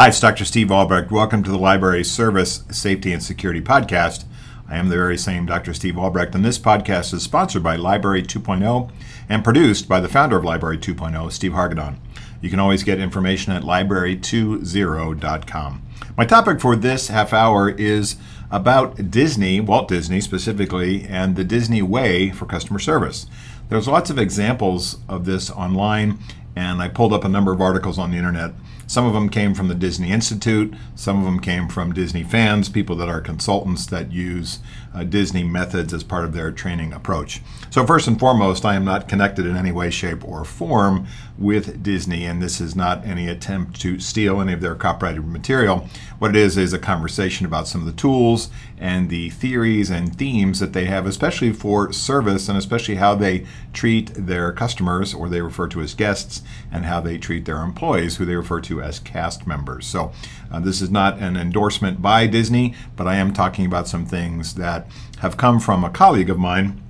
Hi, it's Dr. Steve Albrecht. Welcome to the Library Service, Safety, and Security Podcast. I am the very same Dr. Steve Albrecht, and this podcast is sponsored by Library 2.0 and produced by the founder of Library 2.0, Steve Hargadon. You can always get information at library20.com. My topic for this half hour is about Disney, Walt Disney specifically, and the Disney way for customer service. There's lots of examples of this online, and I pulled up a number of articles on the internet. Some of them came from the Disney Institute, some of them came from Disney fans, people that are consultants that use uh, Disney methods as part of their training approach. So, first and foremost, I am not connected in any way, shape, or form with Disney, and this is not any attempt to steal any of their copyrighted material. What it is is a conversation about some of the tools and the theories and themes that they have, especially for service and especially how they treat their customers, or they refer to as guests, and how they treat their employees, who they refer to as cast members. So, uh, this is not an endorsement by Disney, but I am talking about some things that have come from a colleague of mine.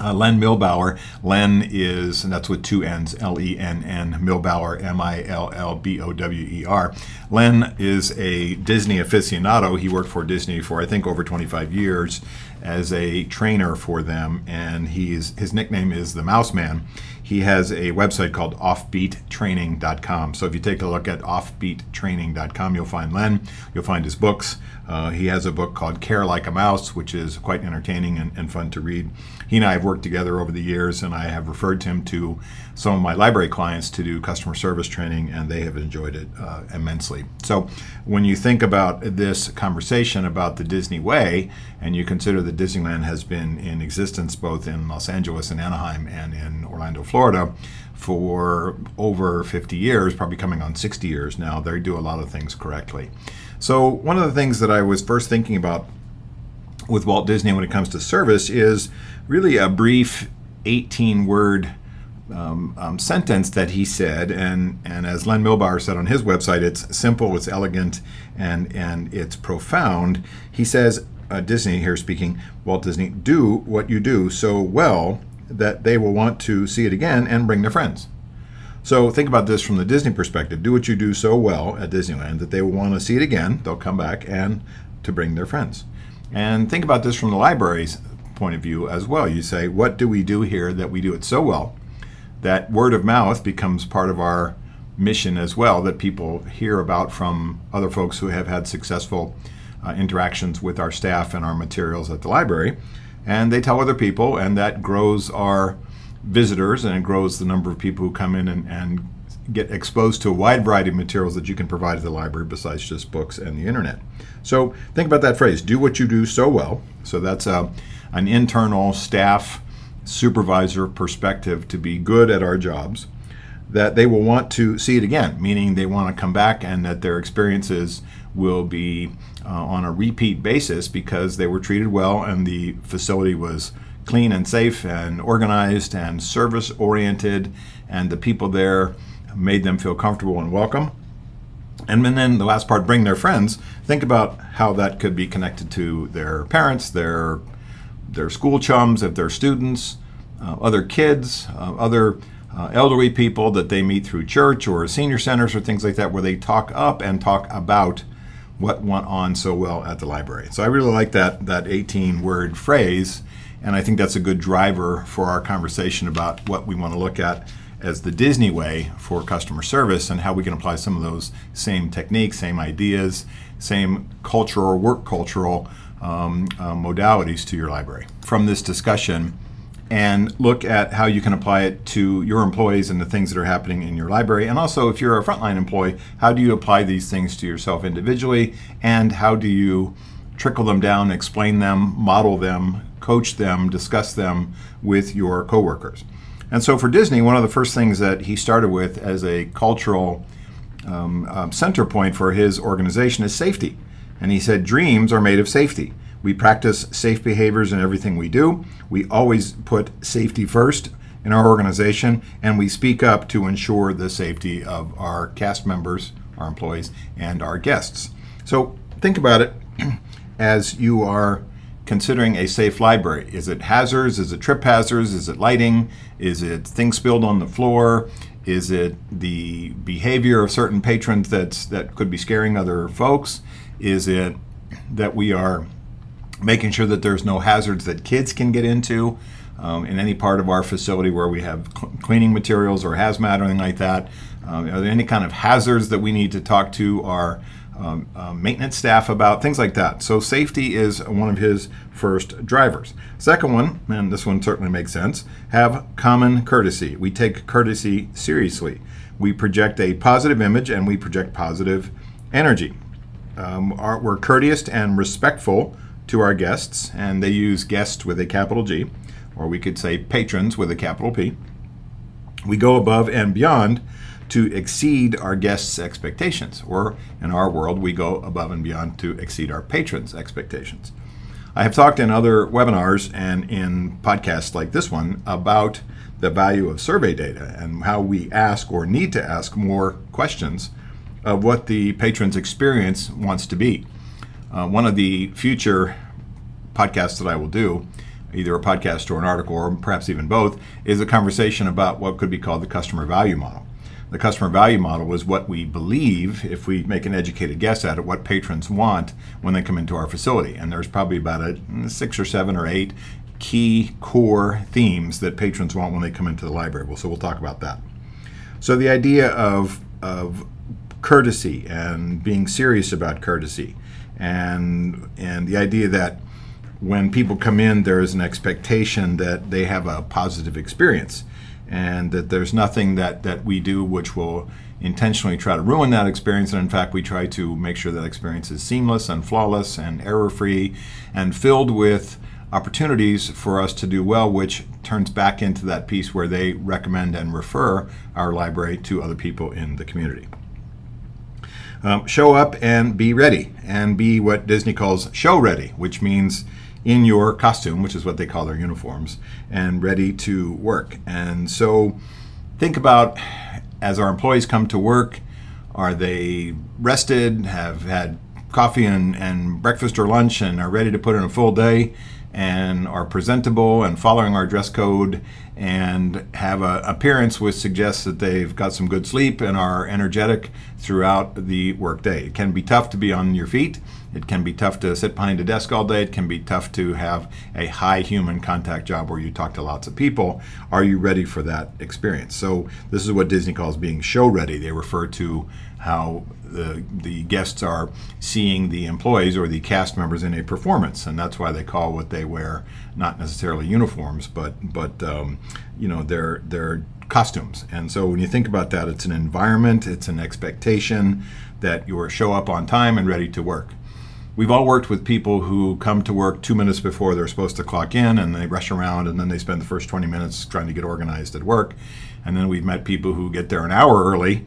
Uh, Lenn Millbower. Lenn is, and that's with two N's, L E N N, Millbower, M I L L B O W E R. Lenn is a Disney aficionado. He worked for Disney for, I think, over 25 years as a trainer for them, and he's, his nickname is the Mouse Man he has a website called offbeattraining.com. So if you take a look at offbeattraining.com, you'll find Lenn, you'll find his books. Uh, he has a book called Care Like a Mouse, which is quite entertaining and, and, fun to read. He and I have worked together over the years, and I have referred to him to some of my library clients to do customer service training, and they have enjoyed it uh, immensely. So, when you think about this conversation about the Disney way, and you consider that Disneyland has been in existence both in Los Angeles and Anaheim and in Orlando, Florida, for over 50 years, probably coming on 60 years now, they do a lot of things correctly. So, one of the things that I was first thinking about with Walt Disney when it comes to service is really a brief 18 word um, um, sentence that he said, and, and as Lenn Millbower said on his website, it's simple, it's elegant, and, and it's profound. He says, uh, Disney here speaking, Walt Disney, do what you do so well that they will want to see it again and bring their friends. So think about this from the Disney perspective. Do what you do so well at Disneyland that they will want to see it again. They'll come back and to bring their friends. And think about this from the library's point of view as well. You say, what do we do here that we do it so well that word of mouth becomes part of our mission as well, that people hear about from other folks who have had successful uh, interactions with our staff and our materials at the library. And they tell other people, and that grows our visitors and it grows the number of people who come in and, and get exposed to a wide variety of materials that you can provide at the library besides just books and the internet. So think about that phrase do what you do so well. So that's a, uh, an internal staff supervisor perspective to be good at our jobs that they will want to see it again, meaning they want to come back and that their experiences will be uh, on a repeat basis because they were treated well and the facility was clean and safe and organized and service oriented, and the people there made them feel comfortable and welcome. And then the last part, bring their friends. Think about how that could be connected to their parents, their their school chums, if they're students, uh, other kids, uh, other uh, elderly people that they meet through church or senior centers or things like that, where they talk up and talk about what went on so well at the library. So I really like that that 18 word phrase and I think that's a good driver for our conversation about what we want to look at as the Disney way for customer service and how we can apply some of those same techniques, same ideas, same cultural, or work cultural um, uh, modalities to your library. From this discussion, and look at how you can apply it to your employees and the things that are happening in your library. And also, if you're a frontline employee, how do you apply these things to yourself individually? And how do you trickle them down, explain them, model them, coach them, discuss them with your coworkers. And so for Disney, one of the first things that he started with as a cultural um, um, center point for his organization is safety. And he said, Dreams are made of safety. We practice safe behaviors in everything we do. We always put safety first in our organization, and we speak up to ensure the safety of our cast members, our employees, and our guests. So think about it as you are considering a safe library? Is it hazards? Is it trip hazards? Is it lighting? Is it things spilled on the floor? Is it the behavior of certain patrons that's that could be scaring other folks? Is it that we are making sure that there's no hazards that kids can get into um, in any part of our facility where we have cl- cleaning materials or hazmat or anything like that? Um, are there any kind of hazards that we need to talk to our um, uh, maintenance staff about? Things like that. So, safety is one of his first drivers. Second one, and this one certainly makes sense, have common courtesy. We take courtesy seriously. We project a positive image and we project positive energy. Um, we're courteous and respectful to our guests, and they use guests with a capital G, or we could say patrons with a capital P. We go above and beyond to exceed our guests' expectations, or in our world, we go above and beyond to exceed our patrons' expectations. I have talked in other webinars and in podcasts like this one about the value of survey data and how we ask or need to ask more questions of what the patron's experience wants to be. Uh, one of the future podcasts that I will do, either a podcast or an article, or perhaps even both, is a conversation about what could be called the customer value model. The customer value model is what we believe, if we make an educated guess at it, what patrons want when they come into our facility. And there's probably about a mm, six or seven or eight key core themes that patrons want when they come into the library. Well, so we'll talk about that. So the idea of, of courtesy and being serious about courtesy and and the idea that when people come in there is an expectation that they have a positive experience and that there's nothing that, that we do which will intentionally try to ruin that experience. And in fact, we try to make sure that experience is seamless and flawless and error free and filled with opportunities for us to do well, which turns back into that piece where they recommend and refer our library to other people in the community. Um, show up and be ready, and be what Disney calls show ready, which means in your costume, which is what they call their uniforms, and ready to work. And so think about as our employees come to work, are they rested, have had coffee and, and breakfast or lunch, and are ready to put in a full day? And are presentable and following our dress code and have an appearance which suggests that they've got some good sleep and are energetic throughout the workday. It can be tough to be on your feet. It can be tough to sit behind a desk all day. It can be tough to have a high human contact job where you talk to lots of people. Are you ready for that experience? So, this is what Disney calls being show ready. They refer to how the, the guests are seeing the employees or the cast members in a performance, and that's why they call what they wear not necessarily uniforms, but but um, you know their their costumes. And so when you think about that, it's an environment, it's an expectation that you show up on time and ready to work. We've all worked with people who come to work two minutes before they're supposed to clock in and they rush around and then they spend the first 20 minutes trying to get organized at work. And then we've met people who get there an hour early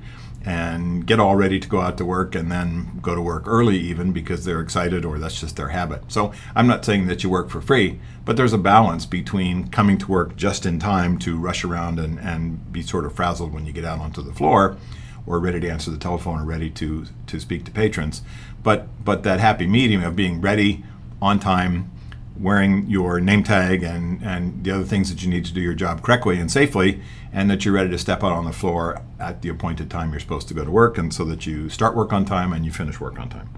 and get all ready to go out to work and then go to work early even because they're excited or that's just their habit. So I'm not saying that you work for free, but there's a balance between coming to work just in time to rush around and, and be sort of frazzled when you get out onto the floor or ready to answer the telephone or ready to to speak to patrons. But but that happy medium of being ready on time wearing your name tag and, and the other things that you need to do your job correctly and safely, and that you're ready to step out on the floor at the appointed time you're supposed to go to work, and so that you start work on time and you finish work on time.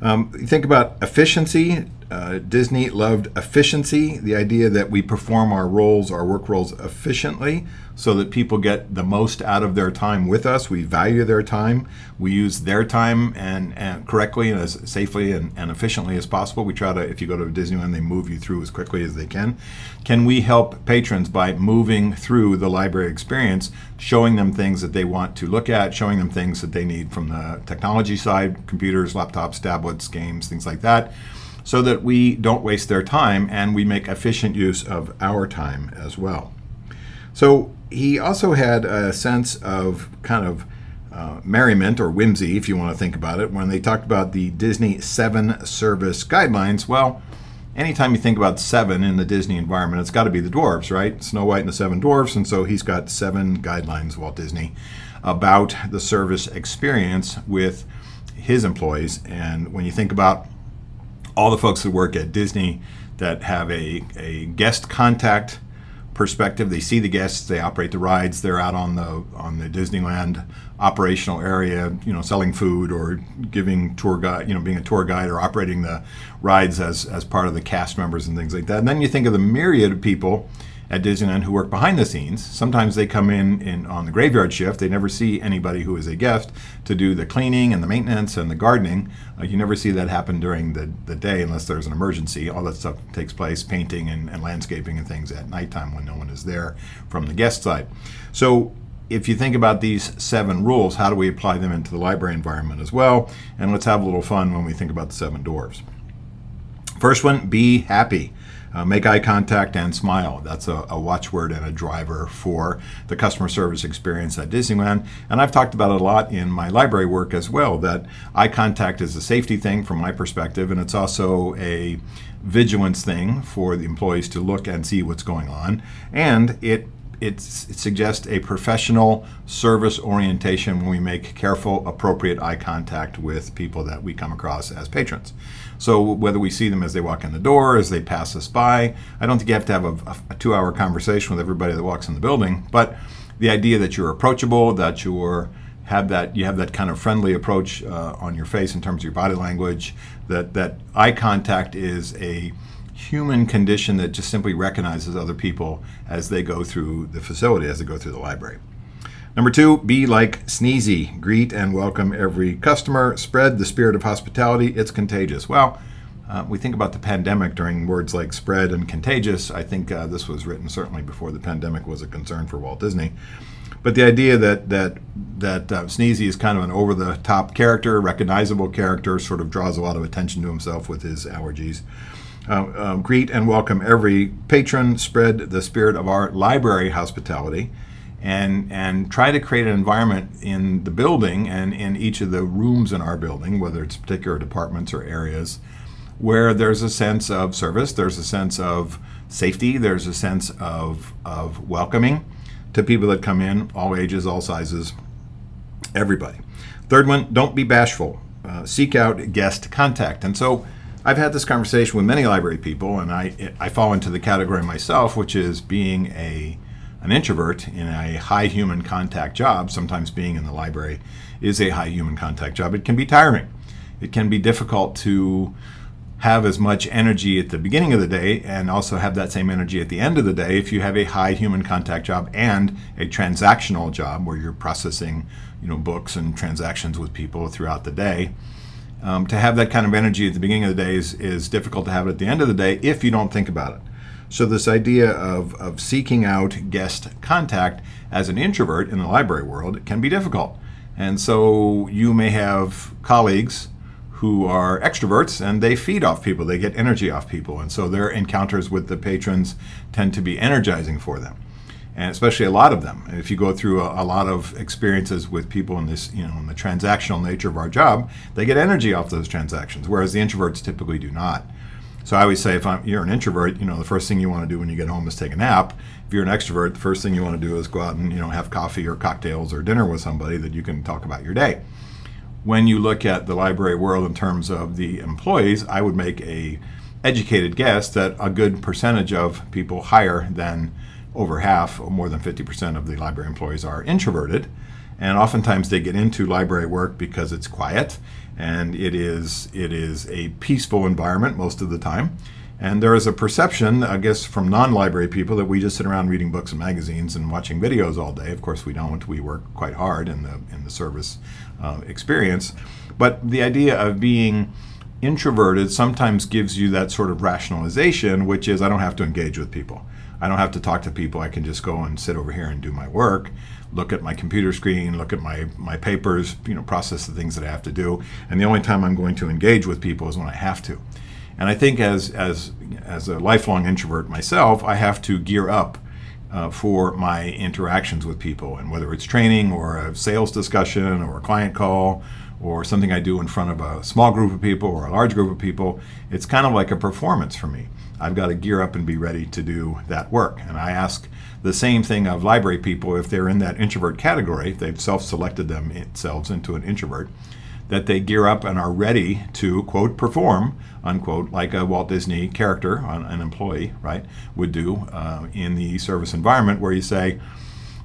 Um, think about efficiency. Uh, Disney loved efficiency, the idea that we perform our roles, our work roles efficiently so that people get the most out of their time with us. We value their time. We use their time and, and correctly and as safely and, and efficiently as possible. We try to, if you go to Disneyland, they move you through as quickly as they can. Can we help patrons by moving through the library experience, showing them things that they want to look at, showing them things that they need from the technology side computers, laptops, tablets, games, things like that so that we don't waste their time and we make efficient use of our time as well. So he also had a sense of kind of uh, merriment or whimsy, if you want to think about it, when they talked about the Disney Seven Service Guidelines. Well, anytime you think about seven in the Disney environment, it's got to be the dwarves, right? Snow White and the Seven Dwarfs. And so he's got seven guidelines, Walt Disney, about the service experience with his employees. And when you think about all the folks that work at Disney that have a, a guest contact perspective. They see the guests, they operate the rides, they're out on the on the Disneyland operational area, you know, selling food or giving tour guide, you know, being a tour guide or operating the rides as as part of the cast members and things like that. And then you think of the myriad of people at Disneyland who work behind the scenes. Sometimes they come in, in on the graveyard shift. They never see anybody who is a guest to do the cleaning and the maintenance and the gardening. Uh, you never see that happen during the, the day unless there's an emergency. All that stuff takes place, painting and, and landscaping and things at nighttime when no one is there from the guest side. So if you think about these seven rules, how do we apply them into the library environment as well? And let's have a little fun when we think about the seven dwarves. First one, be happy. Uh, make eye contact and smile. That's a, a, watchword and a driver for the customer service experience at Disneyland. And I've talked about it a lot in my library work as well that eye contact is a safety thing from my perspective, and it's also a vigilance thing for the employees to look and see what's going on. And it it suggests a professional service orientation when we make careful, appropriate eye contact with people that we come across as patrons. So whether we see them as they walk in the door, as they pass us by, I don't think you have to have a, a two-hour conversation with everybody that walks in the building, but the idea that you're approachable, that you're have that you have that kind of friendly approach uh, on your face in terms of your body language, that that eye contact is a human condition that just simply recognizes other people as they go through the facility, as they go through the library. Number two, be like Sneezy. Greet and welcome every customer. Spread the spirit of hospitality. It's contagious. Well, uh, we think about the pandemic during words like spread and contagious. I think uh, this was written certainly before the pandemic was a concern for Walt Disney. But the idea that that that uh, Sneezy is kind of an over-the-top character, recognizable character, sort of draws a lot of attention to himself with his allergies. Uh, um, greet and welcome every patron, spread the spirit of our library hospitality, and, and try to create an environment in the building and in each of the rooms in our building, whether it's particular departments or areas, where there's a sense of service, there's a sense of safety, there's a sense of, of welcoming to people that come in, all ages, all sizes, everybody. Third one, don't be bashful. Uh, seek out guest contact. And so I've had this conversation with many library people, and I I fall into the category myself, which is being a an introvert in a high human contact job. Sometimes being in the library is a high human contact job. It can be tiring. It can be difficult to have as much energy at the beginning of the day and also have that same energy at the end of the day if you have a high human contact job and a transactional job where you're processing you know books and transactions with people throughout the day um, to have that kind of energy at the beginning of the day is, is difficult to have it at the end of the day if you don't think about it. So, this idea of, of seeking out guest contact as an introvert in the library world can be difficult. And so, you may have colleagues who are extroverts and they feed off people, they get energy off people. And so, their encounters with the patrons tend to be energizing for them and especially a lot of them. If you go through a, a, lot of experiences with people in this, you know, in the transactional nature of our job, they get energy off those transactions, whereas the introverts typically do not. So I always say, if I'm, you're an introvert, you know, the first thing you want to do when you get home is take a nap. If you're an extrovert, the first thing you want to do is go out and you know have coffee or cocktails or dinner with somebody that you can talk about your day. When you look at the library world in terms of the employees, I would make a educated guess that a good percentage of people higher than over half, or more than 50% of the library employees are introverted. And oftentimes they get into library work because it's quiet and it is, it is a peaceful environment most of the time. And there is a perception, I guess, from non library people that we just sit around reading books and magazines and watching videos all day. Of course, we don't. We work quite hard in the, in the service uh, experience. But the idea of being introverted sometimes gives you that sort of rationalization, which is I don't have to engage with people. I don't have to talk to people. I can just go and sit over here and do my work, look at my computer screen, look at my, my papers, you know, process the things that I have to do. And the only time I'm going to engage with people is when I have to. And I think as, as, as a lifelong introvert myself, I have to gear up uh, for my interactions with people. And whether it's training or a sales discussion or a client call or something I do in front of a small group of people or a large group of people, it's kind of like a performance for me. I've got to gear up and be ready to do that work. And I ask the same thing of library people if they're in that introvert category, they've self selected themselves into an introvert, that they gear up and are ready to, quote, perform, unquote, like a Walt Disney character, an employee, right, would do uh, in the service environment where you say,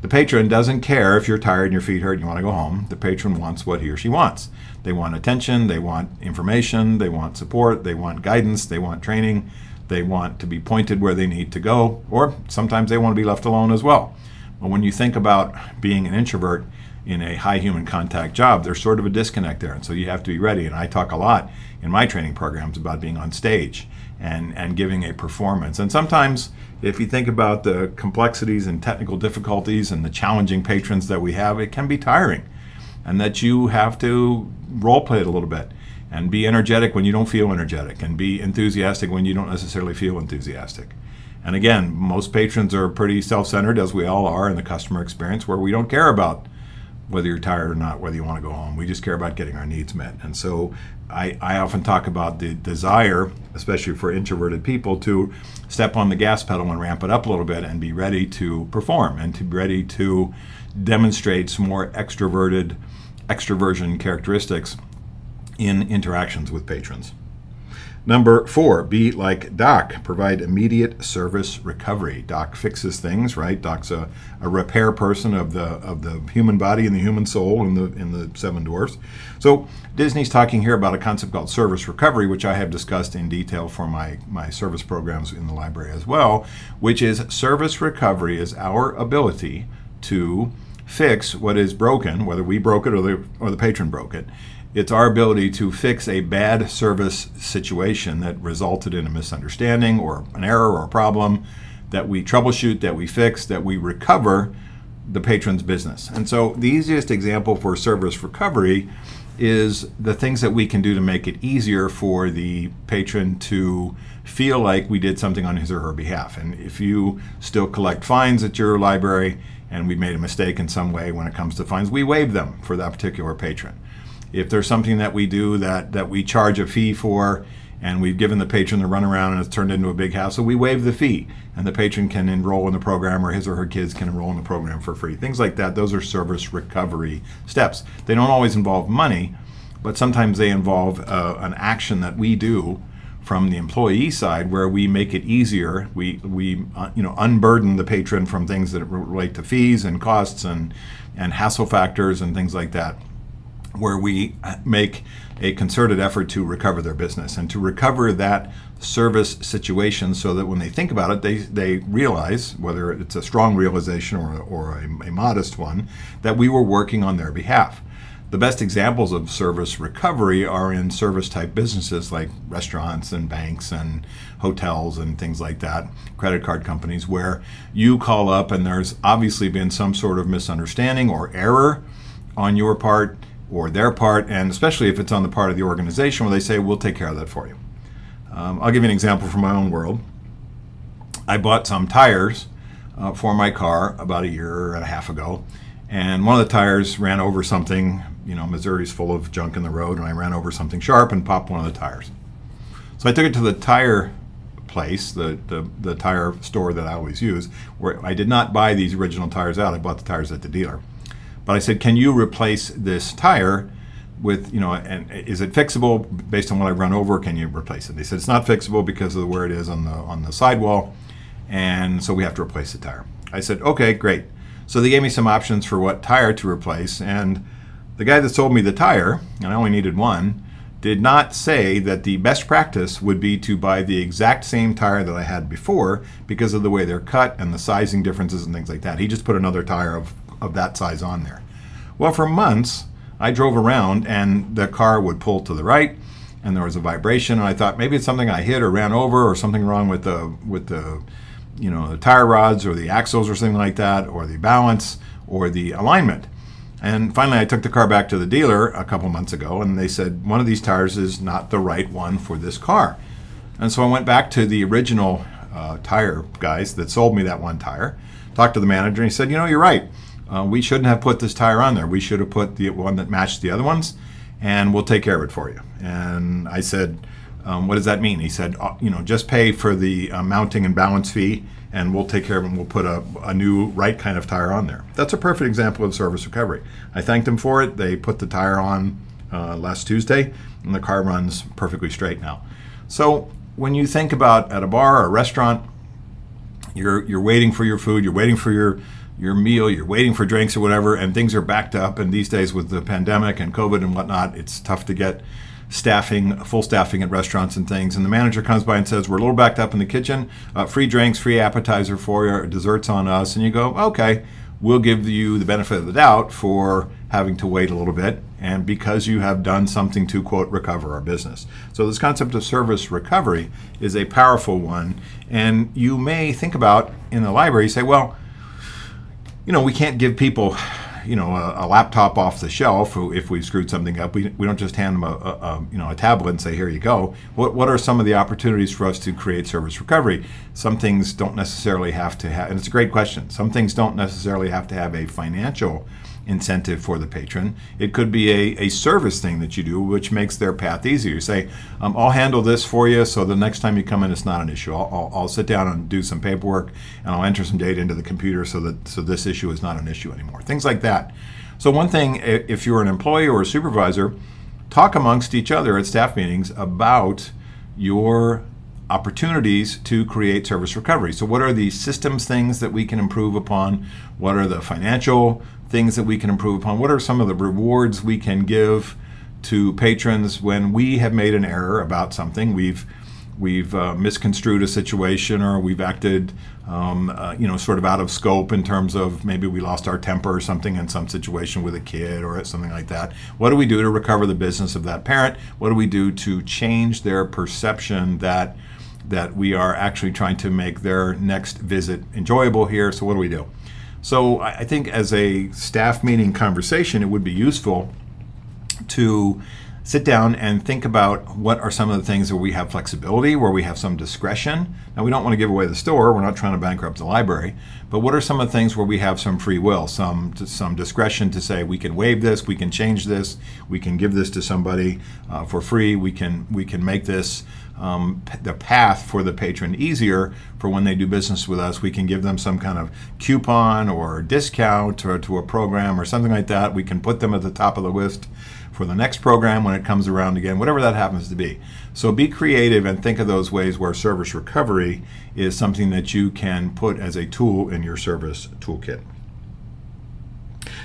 the patron doesn't care if you're tired and your feet hurt and you want to go home. The patron wants what he or she wants. They want attention, they want information, they want support, they want guidance, they want training, they want to be pointed where they need to go, or sometimes they want to be left alone as well. But when you think about being an introvert in a high human contact job, there's sort of a disconnect there. And so you have to be ready. And I talk a lot in my training programs about being on stage and, and giving a performance. And sometimes, if you think about the complexities and technical difficulties and the challenging patrons that we have, it can be tiring. And that you have to role play it a little bit and be energetic when you don't feel energetic and be enthusiastic when you don't necessarily feel enthusiastic. And again, most patrons are pretty self centered, as we all are in the customer experience, where we don't care about whether you're tired or not, whether you want to go home. We just care about getting our needs met. And so I, I often talk about the desire, especially for introverted people, to step on the gas pedal and ramp it up a little bit and be ready to perform and to be ready to demonstrate some more extroverted extroversion characteristics in interactions with patrons. Number four, be like Doc. Provide immediate service recovery. Doc fixes things, right? Doc's a, a repair person of the of the human body and the human soul in the in the Seven Dwarfs. So Disney's talking here about a concept called service recovery, which I have discussed in detail for my my service programs in the library as well. Which is service recovery is our ability to fix what is broken, whether we broke it or the or the patron broke it it's our ability to fix a bad service situation that resulted in a misunderstanding or an error or a problem that we troubleshoot, that we fix, that we recover the patron's business. And so the easiest example for service recovery is the things that we can do to make it easier for the patron to feel like we did something on his or her behalf. And if you still collect fines at your library and we made a mistake in some way when it comes to fines, we waive them for that particular patron if there's something that we do that that we charge a fee for and we've given the patron the runaround and it's turned into a big hassle, we waive the fee and the patron can enroll in the program or his or her kids can enroll in the program for free. Things like that, those are service recovery steps. They don't always involve money, but sometimes they involve uh, an action that we do from the employee side where we make it easier we we uh, you know unburden the patron from things that relate to fees and costs and and hassle factors and things like that where we uh, make a concerted effort to recover their business and to recover that service situation so that when they think about it, they, they realize, whether it's a strong realization or, or a, a modest one, that we were working on their behalf. The best examples of service recovery are in service type businesses like restaurants and banks and hotels and things like that, credit card companies, where you call up and there's obviously been some sort of misunderstanding or error on your part or their part, and especially if it's on the part of the organization where they say, we'll take care of that for you. Um, I'll give you an example from my own world. I bought some tires uh, for my car about a year and a half ago, and one of the tires ran over something. You know, Missouri's full of junk in the road, and I ran over something sharp and popped one of the tires. So I took it to the tire place, the, the, the tire store that I always use, where I did not buy these original tires out. I bought the tires at the dealer. But I said, can you replace this tire with, you know, and is it fixable based on what I've run over? Can you replace it? They said it's not fixable because of where it is on the on the sidewall, and so we have to replace the tire. I said, okay, great. So they gave me some options for what tire to replace, and the guy that sold me the tire, and I only needed one, did not say that the best practice would be to buy the exact same tire that I had before because of the way they're cut and the sizing differences and things like that. He just put another tire of of that size on there. Well, for months, I drove around and the car would pull to the right and there was a vibration and I thought maybe it's something I hit or ran over or something wrong with the with the you know the tire rods or the axles or something like that or the balance or the alignment. And finally I took the car back to the dealer a couple months ago and they said one of these tires is not the right one for this car. And so I went back to the original uh, tire guys that sold me that one tire, talked to the manager and he said, "You know, you're right uh, we shouldn't have put this tire on there. We should have put the one that matched the other ones, and we'll take care of it for you. And I said, um, what does that mean? He said, uh, you know, just pay for the uh, mounting and balance fee, and we'll take care of it. And we'll put a, a new right kind of tire on there. That's a perfect example of service recovery. I thanked them for it. They put the tire on uh, last Tuesday, and the car runs perfectly straight now. So when you think about at a bar or a restaurant, you're you're waiting for your food, you're waiting for your your meal, you're waiting for drinks or whatever, and things are backed up. And these days with the pandemic and COVID and whatnot, it's tough to get staffing, full staffing at restaurants and things. And the manager comes by and says, "We're a little backed up in the kitchen. Uh, free drinks, free appetizer for you, desserts on us." And you go, "Okay." We'll give you the benefit of the doubt for having to wait a little bit and because you have done something to quote recover our business. So this concept of service recovery is a powerful one and you may think about in the library say well you know we can't give people you know a, a, laptop off the shelf if we've screwed something up. We, we don't just hand them a, a, a, you know a tablet and say here you go. What what are some of the opportunities for us to create service recovery? Some things don't necessarily have to have, and it's a great question. Some things don't necessarily have to have a financial incentive for the patron. It could be a, a service thing that you do, which makes their path easier. You say, um, I'll handle this for you, so the next time you come in, it's not an issue. I'll, I'll, I'll, sit down and do some paperwork, and I'll enter some data into the computer so that so this issue is not an issue anymore. Things like that. So one thing, if you're an employee or a supervisor, talk amongst each other at staff meetings about your opportunities to create service recovery. So, what are the systems things that we can improve upon? What are the financial things that we can improve upon? What are some of the rewards we can give to patrons when we have made an error about something? We've we've uh, misconstrued a situation or we've acted um, uh, you know sort of out of scope in terms of maybe we lost our temper or something in some situation with a kid or something like that what do we do to recover the business of that parent what do we do to change their perception that that we are actually trying to make their next visit enjoyable here so what do we do so I think as a staff meeting conversation, it would be useful to sit down and think about what are some of the things where we have flexibility, where we have some discretion. Now, we don't want to give away the store, we're not trying to bankrupt the library, but what are some of the things where we have some free will, some some discretion to say we can waive this, we can change this, we can give this to somebody uh, for free, we can we can make this um, the path for the patron easier for when they do business with us. We can give them some kind of coupon or discount or to a program or something like that. We can put them at the top of the list for the next program when it comes around again, whatever that happens to be. So be creative and think of those ways where service recovery is something that you can put as a tool in your service toolkit.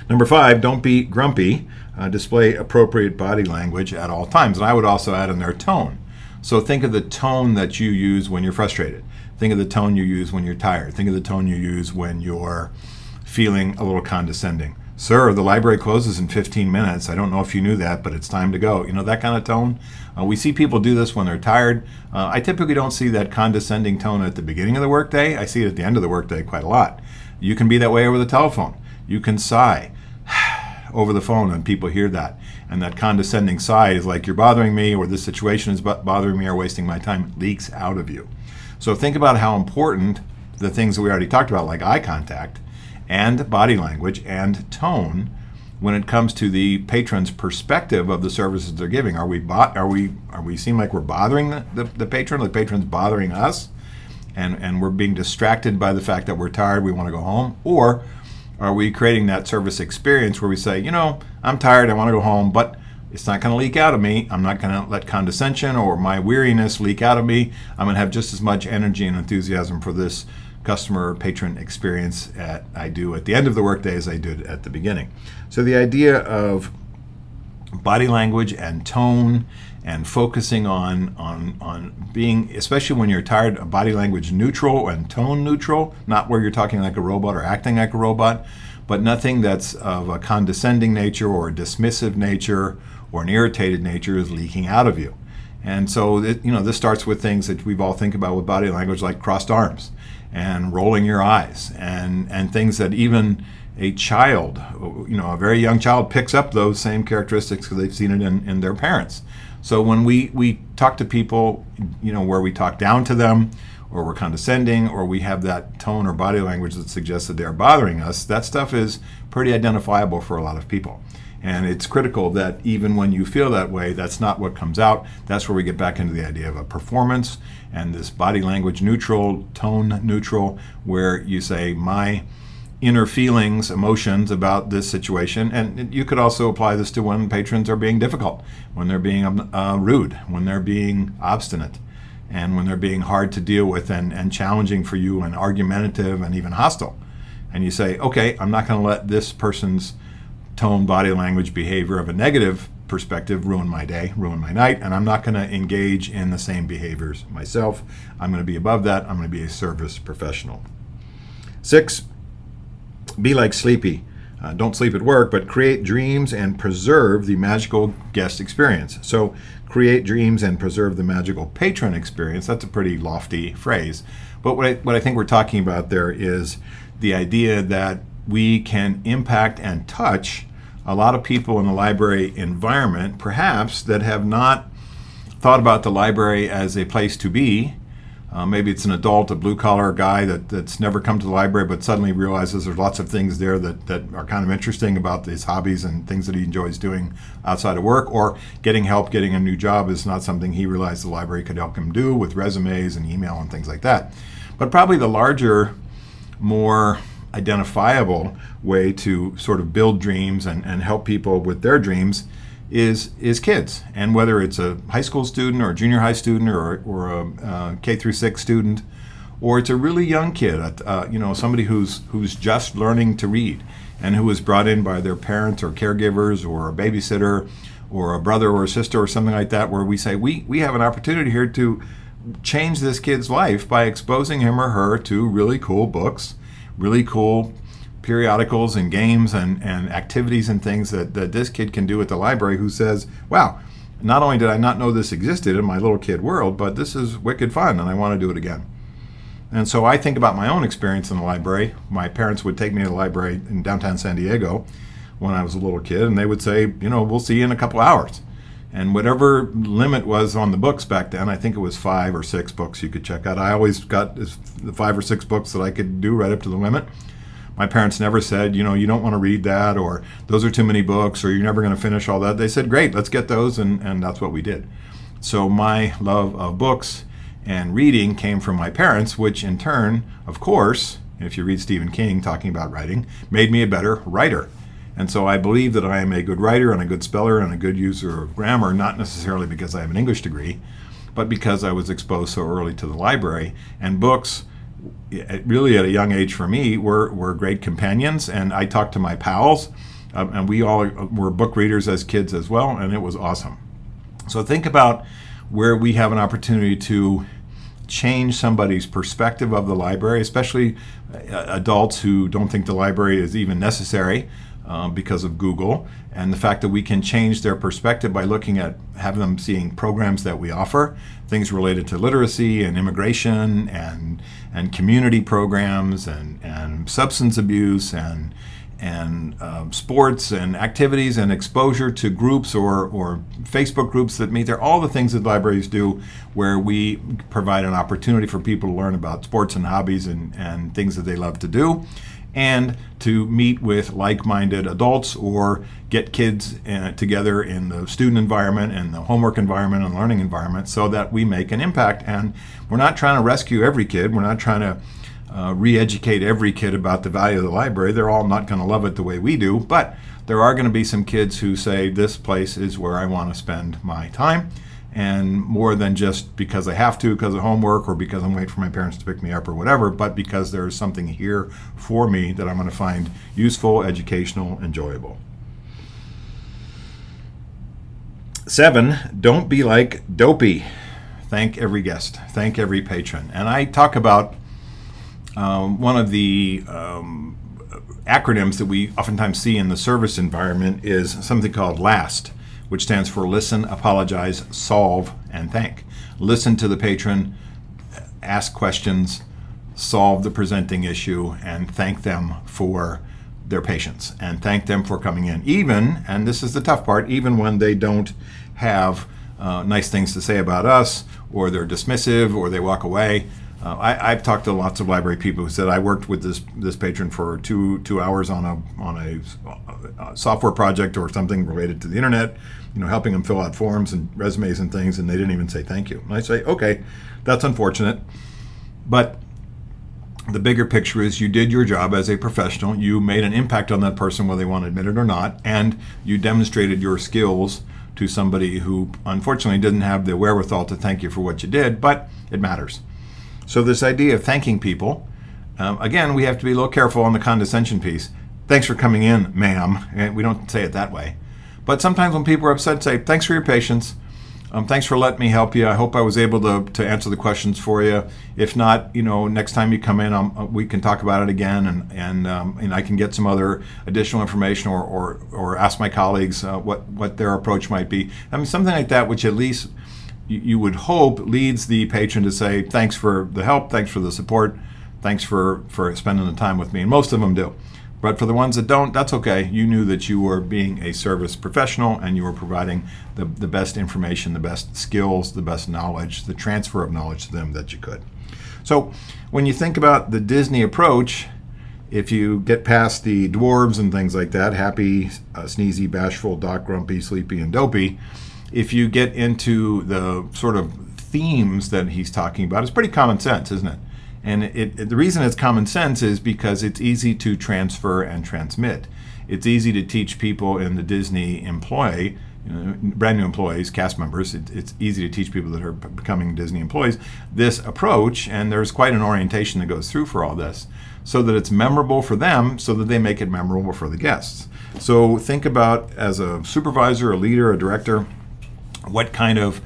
Number five, don't be grumpy. Uh, display appropriate body language at all times. And I would also add in their tone. So think of the tone that you use when you're frustrated. Think of the tone you use when you're tired. Think of the tone you use when you're feeling a little condescending. Sir, the library closes in 15 minutes. I don't know if you knew that, but it's time to go. You know, that kind of tone. Uh, we see people do this when they're tired. Uh, I typically don't see that condescending tone at the beginning of the workday. I see it at the end of the workday quite a lot. You can be that way over the telephone. You can sigh over the phone and people hear that and that condescending sigh is like you're bothering me or this situation is bothering me or wasting my time leaks out of you. So think about how important the things that we already talked about like eye contact and body language and tone when it comes to the patron's perspective of the services they're giving. Are we bo- are we are we seem like we're bothering the, the, the patron? The patron's bothering us and and we're being distracted by the fact that we're tired we want to go home? Or are we creating that service experience where we say, you know, I'm tired, I want to go home, but it's not going to leak out of me. I'm not going to let condescension or my weariness leak out of me. I'm going to have just as much energy and enthusiasm for this customer patron experience at, I do at the end of the workday as I did at the beginning. So the idea of body language and tone and focusing on on on being especially when you're tired body language neutral and tone neutral not where you're talking like a robot or acting like a robot but nothing that's of a condescending nature or a dismissive nature or an irritated nature is leaking out of you and so it, you know this starts with things that we've all think about with body language like crossed arms and rolling your eyes and and things that even a child, you know, a very young child picks up those same characteristics because they've seen it in, in their parents. So when we, we talk to people, you know, where we talk down to them, or we're condescending, or we have that tone or body language that suggests that they're bothering us, that stuff is pretty identifiable for a lot of people. And it's critical that even when you feel that way, that's not what comes out. That's where we get back into the idea of a performance and this body language neutral, tone neutral, where you say, my inner feelings, emotions about this situation. And you could also apply this to when patrons are being difficult, when they're being uh, rude, when they're being obstinate, and when they're being hard to deal with and, and challenging for you and argumentative and even hostile. And you say, okay, I'm not going to let this person's tone, body language, behavior of a negative perspective ruin my day, ruin my night, and I'm not going to engage in the same behaviors myself. I'm going to be above that. I'm going to be a service professional. Six, be like Sleepy. Uh, don't sleep at work, but create dreams and preserve the magical guest experience. So, create dreams and preserve the magical patron experience. That's a pretty lofty phrase. But what I, what I think we're talking about there is the idea that we can impact and touch a lot of people in the library environment, perhaps that have not thought about the library as a place to be uh, maybe it's an adult, a blue collar guy that, that's never come to the library but suddenly realizes there's lots of things there that, that are kind of interesting about his hobbies and things that he enjoys doing outside of work. Or getting help getting a new job is not something he realized the library could help him do with resumes and email and things like that. But probably the larger, more identifiable way to sort of build dreams and, and help people with their dreams is is kids, and whether it's a high school student or a junior high student or or a uh, K through six student, or it's a really young kid, uh, you know, somebody who's who's just learning to read and who was brought in by their parents or caregivers or a babysitter or a brother or a sister or something like that, where we say we we have an opportunity here to change this kid's life by exposing him or her to really cool books, really cool periodicals and games and, and activities and things that, that this kid can do at the library who says, wow, not only did I not know this existed in my little kid world, but this is wicked fun and I want to do it again. And so I think about my own experience in the library. My parents would take me to the library in downtown San Diego when I was a little kid, and they would say, you know, we'll see you in a couple hours. And whatever limit was on the books back then, I think it was five or six books you could check out. I always got the five or six books that I could do right up to the limit my parents never said, you know, you don't want to read that or those are too many books or you're never going to finish all that. They said, great, let's get those. And, and that's what we did. So my love of books and reading came from my parents, which in turn, of course, if you read Stephen King talking about writing, made me a better writer. And so I believe that I am a good writer and a good speller and a good user of grammar, not necessarily because I have an English degree, but because I was exposed so early to the library. And books really at a young age for me were, were great companions and i talked to my pals um, and we all were book readers as kids as well and it was awesome. So think about where we have an opportunity to change somebody's perspective of the library especially uh, adults who don't think the library is even necessary um, because of Google, and the fact that we can change their perspective by looking at having them seeing programs that we offer, things related to literacy and immigration and and community programs and and substance abuse and and um, sports and activities and exposure to groups or, or Facebook groups that meet there, all the things that libraries do where we provide an opportunity for people to learn about sports and hobbies and, and things that they love to do and to meet with like minded adults or get kids uh, together in the student environment and the homework environment and learning environment so that we make an impact. And we're not trying to rescue every kid, we're not trying to uh, re educate every kid about the value of the library. They're all not going to love it the way we do, but there are going to be some kids who say, This place is where I want to spend my time and more than just because I have to because of homework or because I'm waiting for my parents to pick me up or whatever, but because there's something here for me that I'm going to find useful, educational, enjoyable. Seven, don't be like dopey. Thank every guest, thank every patron. And I talk about um, one of the um, acronyms that we oftentimes see in the service environment is something called LAST which stands for listen, apologize, solve, and thank. Listen to the patron, ask questions, solve the presenting issue, and thank them for their patience and thank them for coming in. Even, and this is the tough part, even when they don't have uh, nice things to say about us, or they're dismissive, or they walk away. Uh, I, have talked to lots of library people who said I worked with this this patron for two two hours on a on a, a software project or something related to the internet, you know, helping them fill out forms and resumes and things, and they didn't even say thank you. And I say, okay, that's unfortunate, but the bigger picture is you did your job as a professional. You made an impact on that person, whether they want to admit it or not, and you demonstrated your skills to somebody who unfortunately didn't have the wherewithal to thank you for what you did, but it matters. So, this idea of thanking people, um, again, we have to be a little careful on the condescension piece. Thanks for coming in, ma'am. We don't say it that way. But sometimes when people are upset, say, thanks for your patience. Um, thanks for letting me help you. I hope I was able to, to answer the questions for you. If not, you know, next time you come in, um, we can talk about it again, and and um, and I can get some other additional information, or or, or ask my colleagues uh, what what their approach might be. I mean, something like that, which at least you, you would hope leads the patron to say, thanks for the help, thanks for the support, thanks for for spending the time with me, and most of them do. But for the ones that don't, that's okay. You knew that you were being a service professional and you were providing the, the best information, the best skills, the best knowledge, the transfer of knowledge to them that you could. So when you think about the Disney approach, if you get past the dwarves and things like that, happy, uh, sneezy, bashful, doc, grumpy, sleepy, and dopey, if you get into the sort of themes that he's talking about, it's pretty common sense, isn't it? And it, it, the reason it's common sense is because it's easy to transfer and transmit. It's easy to teach people in the Disney employ, you know, brand new employees, cast members. It, it's easy to teach people that are becoming Disney employees this approach, and there's quite an orientation that goes through for all this, so that it's memorable for them, so that they make it memorable for the guests. So think about as a supervisor, a leader, a director, what kind of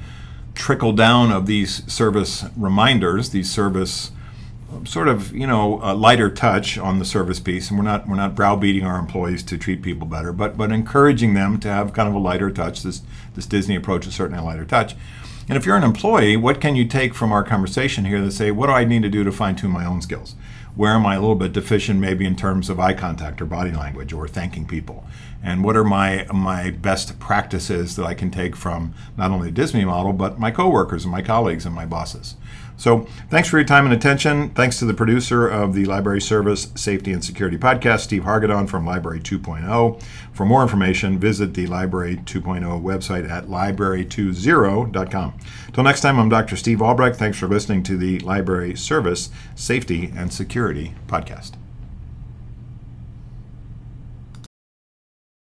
trickle down of these service reminders, these service sort of you know a lighter touch on the service piece, and we're not we're not browbeating our employees to treat people better, but but encouraging them to have kind of a lighter touch. This this Disney approach is certainly a lighter touch. And if you're an employee, what can you take from our conversation here to say, what do I need to do to fine tune my own skills? Where am I a little bit deficient, maybe in terms of eye contact or body language or thanking people? And what are my my best practices that I can take from not only the Disney model, but my coworkers and my colleagues and my bosses? So, thanks for your time and attention. Thanks to the producer of the Library Service Safety and Security Podcast, Steve Hargadon from Library 2.0. For more information, visit the Library 2.0 website at library20.com. Till next time, I'm Dr. Steve Albrecht. Thanks for listening to the Library Service Safety and Security Podcast.